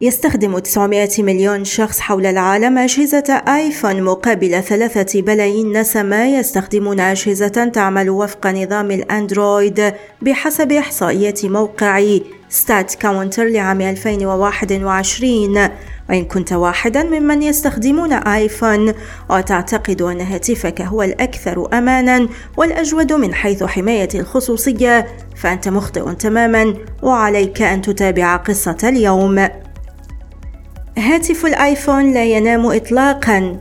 يستخدم 900 مليون شخص حول العالم أجهزة آيفون مقابل ثلاثة بلايين نسمة يستخدمون أجهزة تعمل وفق نظام الأندرويد بحسب إحصائيات موقع StatCounter لعام 2021 وإن كنت واحدا ممن يستخدمون آيفون وتعتقد أن هاتفك هو الأكثر أمانا والأجود من حيث حماية الخصوصية فأنت مخطئ تماما وعليك أن تتابع قصة اليوم. هاتف الآيفون لا ينام إطلاقا.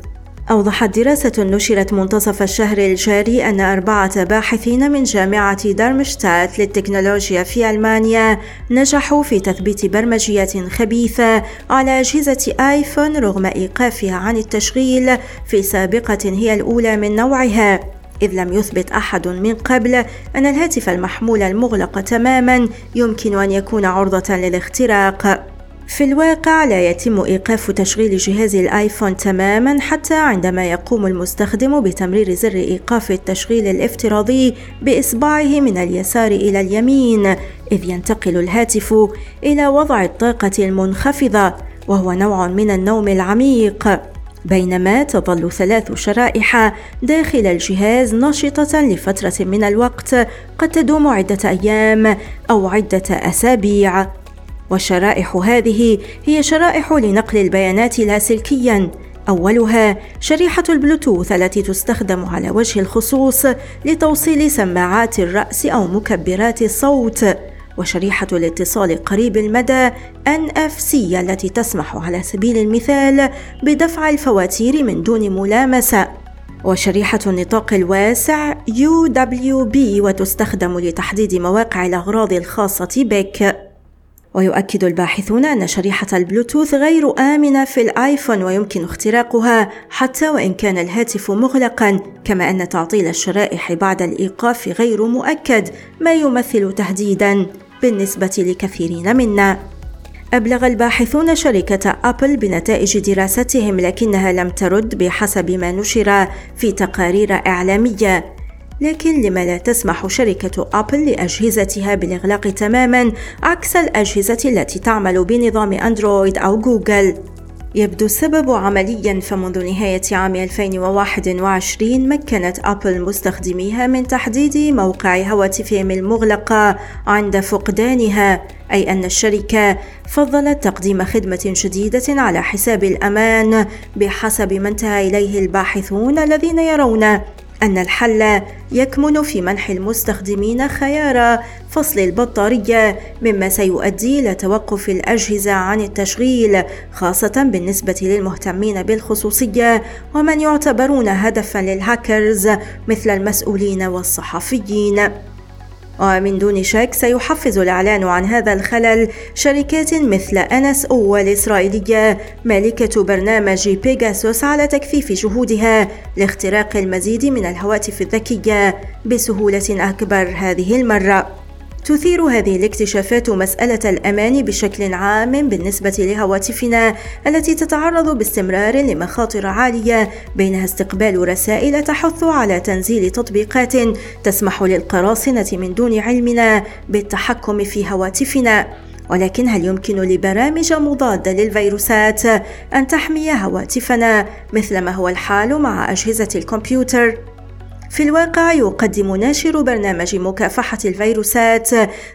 أوضحت دراسة نشرت منتصف الشهر الجاري أن أربعة باحثين من جامعة دارمشتات للتكنولوجيا في ألمانيا نجحوا في تثبيت برمجيات خبيثة على أجهزة آيفون رغم إيقافها عن التشغيل في سابقة هي الأولى من نوعها. إذ لم يثبت أحد من قبل أن الهاتف المحمول المغلق تماما يمكن أن يكون عرضة للاختراق. في الواقع لا يتم إيقاف تشغيل جهاز الآيفون تماما حتى عندما يقوم المستخدم بتمرير زر إيقاف التشغيل الافتراضي بإصبعه من اليسار إلى اليمين إذ ينتقل الهاتف إلى وضع الطاقة المنخفضة وهو نوع من النوم العميق. بينما تظل ثلاث شرائح داخل الجهاز نشطة لفترة من الوقت قد تدوم عدة أيام أو عدة أسابيع. والشرائح هذه هي شرائح لنقل البيانات لاسلكيا أولها شريحة البلوتوث التي تستخدم على وجه الخصوص لتوصيل سماعات الرأس أو مكبرات الصوت. وشريحة الاتصال قريب المدى NFC التي تسمح على سبيل المثال بدفع الفواتير من دون ملامسة. وشريحة النطاق الواسع UWB وتستخدم لتحديد مواقع الأغراض الخاصة بك. ويؤكد الباحثون أن شريحة البلوتوث غير آمنة في الآيفون ويمكن اختراقها حتى وإن كان الهاتف مغلقا كما أن تعطيل الشرائح بعد الإيقاف غير مؤكد ما يمثل تهديدا بالنسبة لكثيرين منا. أبلغ الباحثون شركة أبل بنتائج دراستهم لكنها لم ترد بحسب ما نشر في تقارير إعلامية. لكن لما لا تسمح شركة أبل لأجهزتها بالإغلاق تماما عكس الأجهزة التي تعمل بنظام أندرويد أو جوجل. يبدو السبب عمليا فمنذ نهاية عام 2021 مكنت أبل مستخدميها من تحديد موقع هواتفهم المغلقة عند فقدانها أي أن الشركة فضلت تقديم خدمة جديدة على حساب الأمان بحسب ما انتهى إليه الباحثون الذين يرون. أن الحل يكمن في منح المستخدمين خيار فصل البطارية مما سيؤدي إلى توقف الأجهزة عن التشغيل خاصة بالنسبة للمهتمين بالخصوصية ومن يعتبرون هدفا للهاكرز مثل المسؤولين والصحفيين. ومن دون شك سيحفز الإعلان عن هذا الخلل شركات مثل أنس أو الإسرائيلية مالكة برنامج بيجاسوس على تكثيف جهودها لاختراق المزيد من الهواتف الذكية بسهولة أكبر هذه المرة. تثير هذه الاكتشافات مسألة الأمان بشكل عام بالنسبة لهواتفنا التي تتعرض باستمرار لمخاطر عالية بينها استقبال رسائل تحث على تنزيل تطبيقات تسمح للقراصنة من دون علمنا بالتحكم في هواتفنا ولكن هل يمكن لبرامج مضادة للفيروسات أن تحمي هواتفنا مثل ما هو الحال مع أجهزة الكمبيوتر؟ في الواقع يقدم ناشر برنامج مكافحة الفيروسات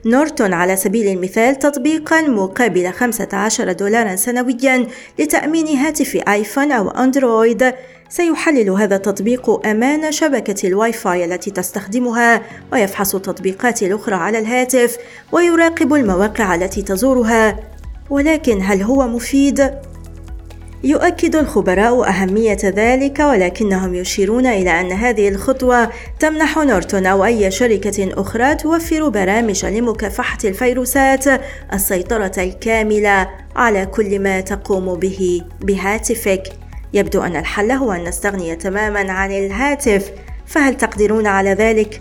نورتون على سبيل المثال تطبيقا مقابل 15 دولارا سنويا لتأمين هاتف آيفون أو أندرويد سيحلل هذا التطبيق أمان شبكة الواي فاي التي تستخدمها ويفحص التطبيقات الأخرى على الهاتف ويراقب المواقع التي تزورها ولكن هل هو مفيد؟ يؤكد الخبراء أهمية ذلك ولكنهم يشيرون إلى أن هذه الخطوة تمنح نورتون أو أي شركة أخرى توفر برامج لمكافحة الفيروسات السيطرة الكاملة على كل ما تقوم به بهاتفك. يبدو أن الحل هو أن نستغني تماما عن الهاتف، فهل تقدرون على ذلك؟